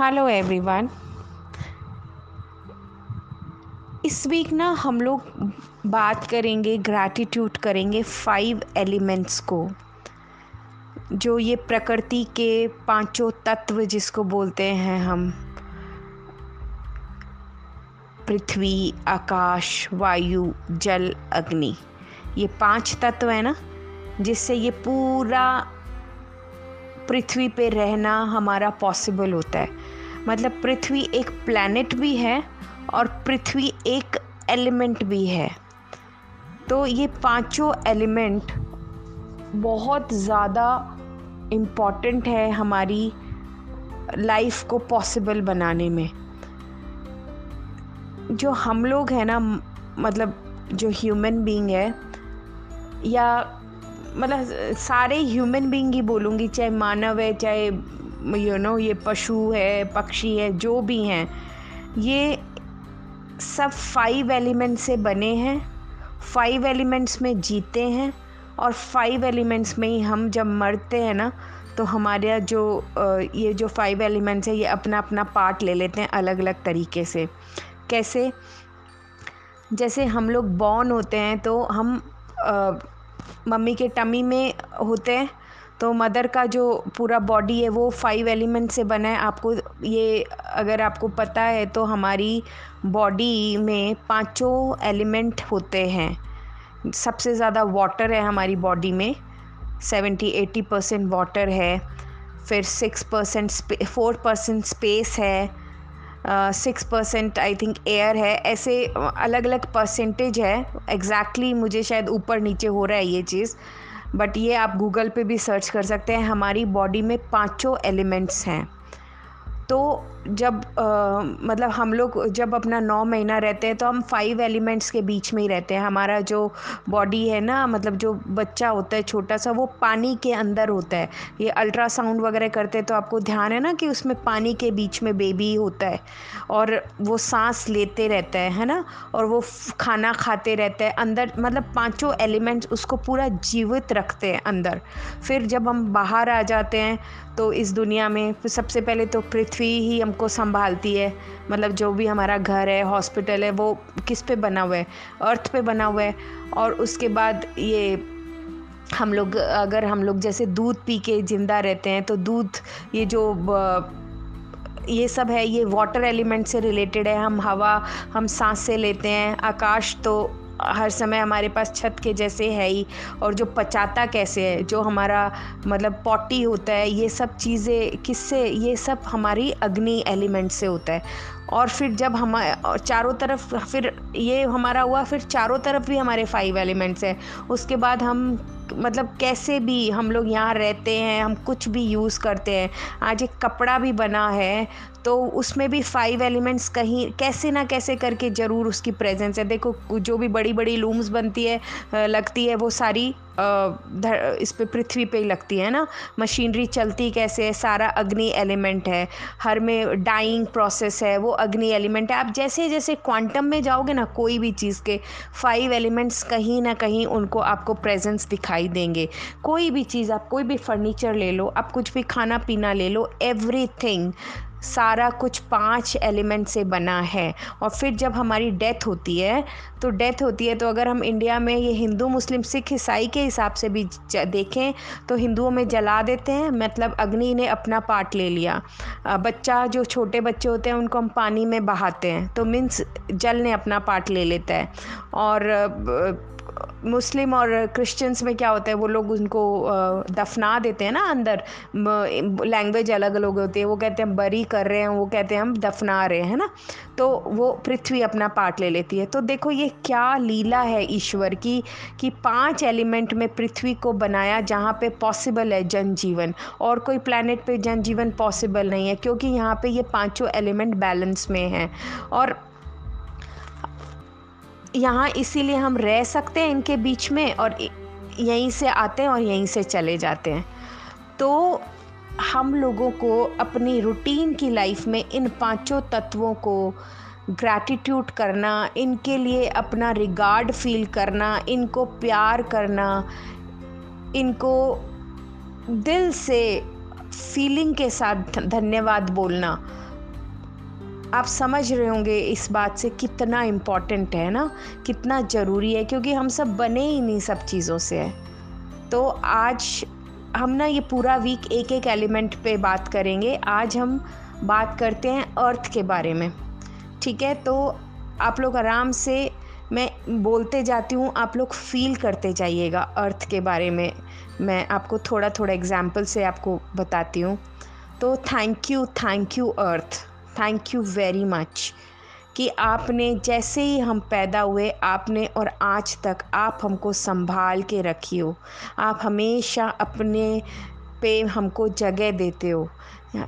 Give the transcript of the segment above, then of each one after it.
Hello everyone इस week ना हम लोग बात करेंगे ग्रैटिट्यूड करेंगे फाइव एलिमेंट्स को, जो ये प्रकृति के पाँचों तत्व जिसको बोलते हैं हम। पृथ्वी, आकाश, वायु, जल, अग्नि। ये पाँच तत्व है ना, जिससे ये पूरा पृथ्वी पे रहना हमारा पॉसिबल होता है। मतलब पृथ्वी एक प्लैनेट भी है और पृथ्वी एक एलिमेंट भी है। तो ये पाँचों एलिमेंट बहुत ज़्यादा इंपॉर्टेंट है हमारी लाइफ को पॉसिबल बनाने में। जो हम लोग हैं ना मतलब जो ह्यूमन बीइंग है, या मतलब सारे ह्यूमन बींग ही बोलूँगी, चाहे मानव है, चाहे यू नो ये पशु है, पक्षी है, जो भी हैं, ये सब फाइव एलिमेंट्स से बने हैं। फाइव एलिमेंट्स में जीते हैं और फाइव एलिमेंट्स में ही हम जब मरते हैं ना तो हमारे जो ये जो फाइव एलिमेंट्स है, ये अपना अपना पार्ट ले लेते हैं अलग अलग तरीके से। कैसे? जैसे हम लोग बॉर्न होते हैं तो हम मम्मी के टमी में होते हैं तो मदर का जो पूरा बॉडी है, वो फाइव एलिमेंट से बना है। आपको ये अगर आपको पता है तो हमारी बॉडी में पाँचों एलिमेंट होते हैं। सबसे ज़्यादा वाटर है हमारी बॉडी में। सेवेंटी एटी परसेंट वाटर है। फिर six percent four percent space है। Six percent I think air है। ऐसे अलग अलग परसेंटेज है। एग्जैक्टली exactly मुझे शायद ऊपर नीचे हो रहा है ये चीज़। बट ये आप गूगल पे भी सर्च कर सकते हैं। हमारी बॉडी में पाँचों एलिमेंट्स हैं। तो जब आ, मतलब हम लोग जब अपना नौ महीना रहते हैं तो हम फाइव एलिमेंट्स के बीच में ही रहते हैं। हमारा जो बॉडी है ना मतलब जो बच्चा होता है छोटा सा वो पानी के अंदर होता है। ये अल्ट्रासाउंड वगैरह करते हैं तो आपको ध्यान है ना कि उसमें पानी के बीच में बेबी होता है। और वो सांस लेते रहता है है ना? और वो खाना खाते रहते हैं। अंदर मतलब पाँचों एलिमेंट्स उसको पूरा जीवित रखते हैं अंदर। फिर जब हम बाहर आ जाते हैं तो इस दुनिया में सबसे पहले तो पृथ्वी ही हम हमको संभालती है। मतलब जो भी हमारा घर है हॉस्पिटल है, वो किस पे बना हुआ है? अर्थ पे बना हुआ है। और उसके बाद ये हम लोग, अगर हम लोग जैसे दूध पी के ज़िंदा रहते हैं तो दूध, ये जो ये सब है, ये वाटर एलिमेंट से रिलेटेड है। हम हवा, हम सांस से लेते हैं, आकाश तो हर समय हमारे पास छत के जैसे है ही, और जो पचाता कैसे है, जो हमारा मतलब पॉटी होता है, ये सब चीज़ें, किससे, ये सब हमारी अग्नि एलिमेंट से होता है। और फिर जब हम चारों तरफ़ फिर ये हमारा हुआ, फिर चारों तरफ़ भी हमारे फाइव एलिमेंट्स हैं। उसके बाद हम मतलब कैसे भी हम लोग यहाँ रहते हैं, हम कुछ भी यूज़ करते हैं, आज एक कपड़ा भी बना है तो उसमें भी फाइव एलिमेंट्स कहीं, कैसे ना कैसे करके ज़रूर उसकी प्रेजेंस है। देखो, जो भी बड़ी बड़ी लूम्स बनती है लगती है वो सारी इस पे पृथ्वी पे ही लगती है ना? मशीनरी चलती कैसे है? सारा अग्नि एलिमेंट है। हर में डाइंग प्रोसेस है, वो अग्नि एलिमेंट है। आप जैसे जैसे क्वांटम में जाओगे ना, कोई भी चीज़ के फाइव एलिमेंट्स कहीं ना कहीं उनको आपको प्रेजेंस दिखाई देंगे। कोई भी चीज़, आप कोई भी फर्नीचर ले लो, आप कुछ भी खाना पीना ले लो एवरीथिंग सारा कुछ पाँच एलिमेंट से बना है। और फिर जब हमारी डेथ होती है तो डेथ होती है तो अगर हम इंडिया में ये हिंदू मुस्लिम सिख ईसाई के हिसाब से भी देखें तो हिंदुओं में जला देते हैं मतलब अग्नि ने अपना पार्ट ले लिया। बच्चा, जो छोटे बच्चे होते हैं, उनको हम पानी में बहाते हैं तो मीन्स जल ने अपना पार्ट ले लेता है। और मुस्लिम और क्रिश्चियंस में क्या होता है, वो लोग उनको दफना देते हैं ना अंदर। लैंग्वेज अलग अलग होती है, वो कहते हैं, हम बरी कर रहे हैं, वो कहते हैं, हम दफना रहे हैं ना? तो वो पृथ्वी अपना पार्ट ले लेती है। तो देखो, ये क्या लीला है ईश्वर की, कि पाँच एलिमेंट में पृथ्वी को बनाया जहाँ पे पॉसिबल है जनजीवन। और कोई प्लानट पे जनजीवन पॉसिबल नहीं है, क्योंकि यहाँ पे ये पाँचों एलिमेंट बैलेंस में हैं। और यहाँ इसीलिए हम रह सकते हैं इनके बीच में और यहीं से आते हैं और यहीं से चले जाते हैं। तो हम लोगों को अपनी रूटीन की लाइफ में इन पाँचों तत्वों को ग्रैटिट्यूड करना, इनके लिए अपना रिगार्ड फील करना, इनको प्यार करना, इनको दिल से फीलिंग के साथ धन्यवाद बोलना आप समझ रहे होंगे इस बात से कितना इंपॉर्टेंट है ना, कितना ज़रूरी है, क्योंकि हम सब बने ही नहीं सब चीज़ों से। है तो आज हम ना ये पूरा वीक एक एक एलिमेंट पे बात करेंगे। आज हम बात करते हैं अर्थ के बारे में। ठीक है? तो आप लोग आराम से, मैं बोलते जाती हूँ, आप लोग फील करते जाइएगा अर्थ के बारे में। मैं आपको थोड़ा थोड़ा एग्ज़ाम्पल से आपको बताती हूँ। तो thank you thank you earth thank you very much कि आपने जैसे ही हम पैदा हुए, आपने और आज तक आप हमको संभाल के रखी हो। आप हमेशा अपने पे हमको जगह देते हो।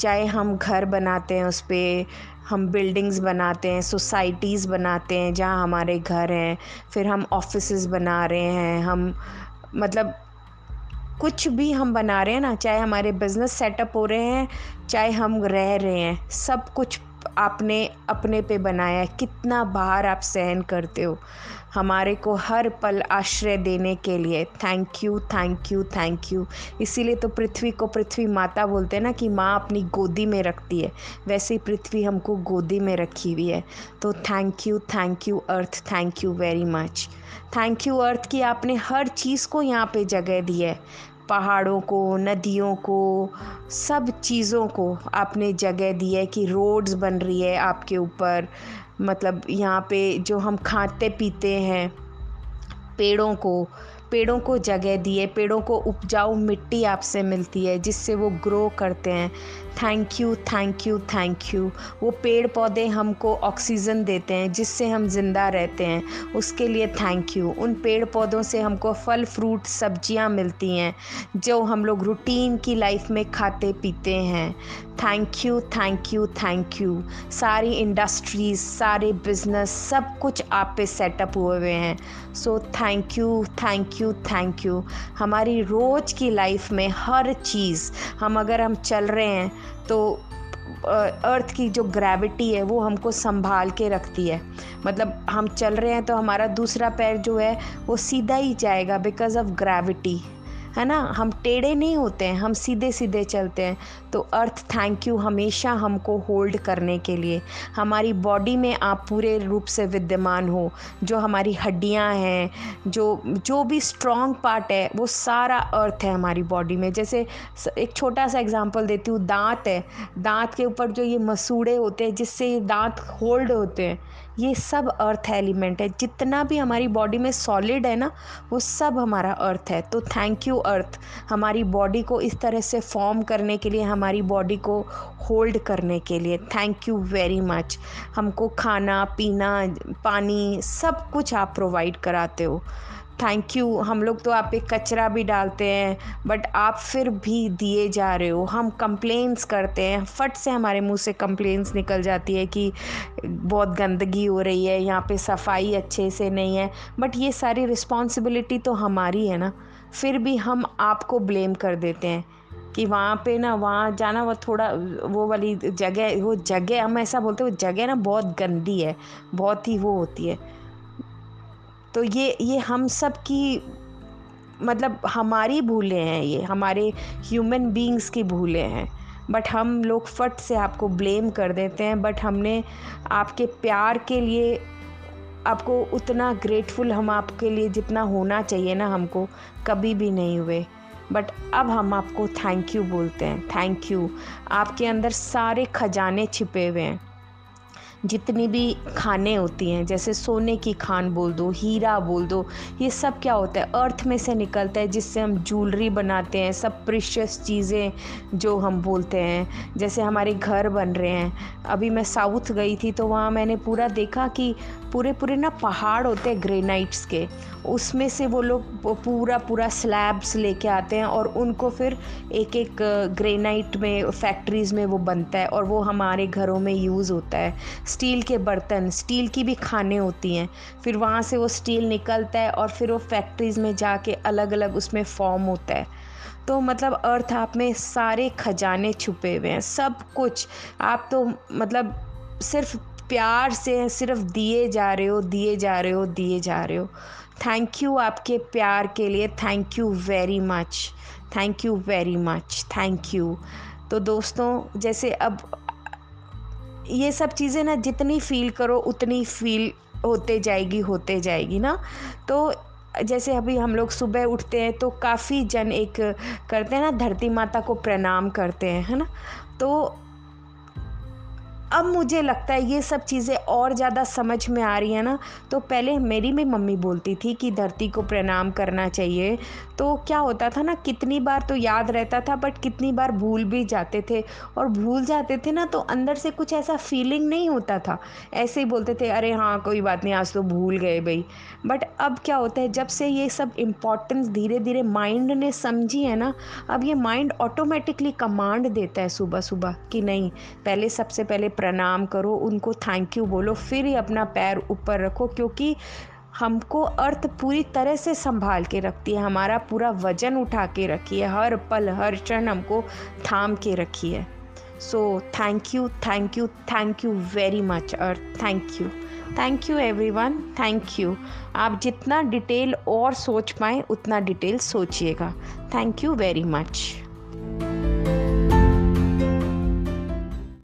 चाहे हम घर बनाते हैं, उस पर हम बिल्डिंग्स बनाते हैं सोसाइटीज़ बनाते हैं, जहाँ हमारे घर हैं, फिर हम ऑफ़िस बना रहे हैं, हम मतलब कुछ भी हम बना रहे हैं ना, चाहे हमारे बिज़नेस सेटअप हो रहे हैं, चाहे हम रह रहे हैं, सब कुछ आपने अपने पे बनाया है। कितना बाहर आप सहन करते हो हमारे को हर पल आश्रय देने के लिए। Thank you thank you thank you इसीलिए तो पृथ्वी को पृथ्वी माता बोलते हैं ना कि माँ अपनी गोदी में रखती है। वैसे ही पृथ्वी हमको गोदी में रखी हुई है। तो thank you thank you earth thank you very much thank you earth कि आपने हर चीज़ को यहाँ पे जगह दी है। पहाड़ों को, नदियों को, सब चीज़ों को आपने जगह दी है कि रोड्स बन रही है आपके ऊपर। मतलब यहाँ पे जो हम खाते पीते हैं, पेड़ों को पेड़ों को जगह दी है पेड़ों को उपजाऊ मिट्टी आपसे मिलती है, जिससे वो ग्रो करते हैं। Thank you thank you thank you वो पेड़ पौधे हमको ऑक्सीजन देते हैं, जिससे हम ज़िंदा रहते हैं। उसके लिए थैंक यू उन पेड़ पौधों से हमको फल फ्रूट सब्ज़ियाँ मिलती हैं, जो हम लोग रूटीन की लाइफ में खाते, पीते हैं। Thank you thank you thank you सारी इंडस्ट्रीज़ सारे बिज़नेस सब कुछ आप पे सेटअप हुए हुए हैं। So thank you thank you thank you हमारी रोज़ की लाइफ में हर चीज़, हम अगर हम चल रहे हैं तो अर्थ की जो ग्रेविटी है, वो हमको संभाल के रखती है। मतलब हम चल रहे हैं तो हमारा दूसरा पैर जो है, वो सीधा ही जाएगा बिकॉज़ ऑफ़ ग्रेविटी है ना? हम टेढ़े नहीं होते हैं, हम सीधे सीधे चलते हैं। तो अर्थ थैंक यू हमेशा हमको होल्ड करने के लिए। हमारी बॉडी में आप पूरे रूप से विद्यमान हो। जो हमारी हड्डियाँ हैं, जो जो भी स्ट्रॉन्ग पार्ट है, वो सारा अर्थ है हमारी बॉडी में। जैसे एक छोटा सा एग्जांपल देती हूँ, दांत है। दांत के ऊपर जो ये मसूड़े होते हैं, जिससे ये दांत होल्ड होते हैं। ये सब अर्थ एलिमेंट है। जितना भी हमारी बॉडी में सॉलिड है ना, वो सब हमारा अर्थ है। तो थैंक यू अर्थ हमारी बॉडी को इस तरह से फॉर्म करने के लिए, हमारी बॉडी को होल्ड करने के लिए। थैंक यू वेरी मच हमको खाना, पीना, पानी सब कुछ आप प्रोवाइड कराते हो। थैंक यू हम लोग तो आप पे कचरा भी डालते हैं बट आप फिर भी दिए जा रहे हो। हम कंप्लेंट्स करते हैं। फट से हमारे मुँह से कंप्लेंट्स निकल जाती है कि बहुत गंदगी हो रही है, यहाँ पे सफ़ाई अच्छे से नहीं है। बट ये सारी रिस्पॉन्सिबिलिटी तो हमारी है ना। फिर भी हम आपको ब्लेम कर देते हैं कि वहाँ पे ना, वहाँ जाना, वो थोड़ा, वो वाली जगह, वो जगह, हम ऐसा बोलते हैं, वो जगह ना बहुत गंदी है, बहुत ही वो होती है। तो ये ये हम सब की मतलब हमारी भूलें हैं ये, हमारे ह्यूमन बींग्स की भूलें हैं। बट हम लोग फट से आपको ब्लेम कर देते हैं बट हमने आपके प्यार के लिए, आपको उतना ग्रेटफुल हम आपके लिए जितना होना चाहिए ना हमको, कभी भी नहीं हुए। बट अब हम आपको थैंक यू बोलते हैं थैंक यू आपके अंदर सारे खजाने छिपे हुए हैं। जितनी भी खाने होती हैं, जैसे सोने की खान बोल दो, हीरा बोल दो, ये सब क्या होता है? अर्थ में से निकलता है, जिससे हम ज्वेलरी बनाते हैं, सब प्रिशियस चीज़ें जो हम बोलते हैं। जैसे हमारे घर बन रहे हैं। अभी मैं साउथ गई थी तो वहाँ मैंने पूरा देखा कि पूरे पूरे ना पहाड़ होते हैं ग्रेनाइट्स के। उसमें से वो लोग पूरा पूरा स्लैब्स लेके आते हैं और उनको फिर एक एक ग्रेनाइट में फैक्ट्रीज़ में वो बनता है और वो हमारे घरों में यूज़ होता है। स्टील के बर्तन, स्टील की भी खाने होती हैं। फिर वहाँ से वो स्टील निकलता है और फिर वो फैक्ट्रीज़ में जाके अलग अलग उसमें फॉर्म होता है। तो मतलब अर्थ आप में सारे खजाने छुपे हुए हैं, सब कुछ। आप तो मतलब सिर्फ़ प्यार से सिर्फ़ दिए जा रहे हो, दिए जा रहे हो, दिए जा रहे हो। थैंक यू आपके प्यार के लिए। Thank you very much thank you very much thank you तो दोस्तों, जैसे अब ये सब चीज़ें ना जितनी फील करो, उतनी फील होते जाएगी होते जाएगी ना। तो जैसे अभी हम लोग सुबह उठते हैं तो काफ़ी जन एक करते हैं ना, धरती माता को प्रणाम करते हैं, है ना? तो अब मुझे लगता है ये सब चीज़ें और ज़्यादा समझ में आ रही है ना तो पहले मेरी भी मम्मी बोलती थी कि धरती को प्रणाम करना चाहिए। तो क्या होता था ना, कितनी बार तो याद रहता था बट कितनी बार भूल भी जाते थे। और भूल जाते थे ना तो अंदर से कुछ ऐसा फीलिंग नहीं होता था। ऐसे ही बोलते थे, अरे हाँ कोई बात नहीं, आज तो भूल गए भाई। बट अब क्या होता है, जब से ये सब इम्पॉर्टेंस धीरे धीरे माइंड ने समझी है ना, अब ये माइंड ऑटोमेटिकली कमांड देता है सुबह सुबह कि नहीं, पहले सबसे पहले प्रणाम करो, उनको थैंक यू बोलो, फिर ही अपना पैर ऊपर रखो, क्योंकि हमको अर्थ पूरी तरह से संभाल के रखती है, हमारा पूरा वज़न उठा के रखी है, हर पल, हर क्षण हमको थाम के रखी है। So thank you thank you thank you very much earth thank you thank you everyone thank you आप जितना डिटेल और सोच पाएँ, उतना डिटेल सोचिएगा। Thank you very much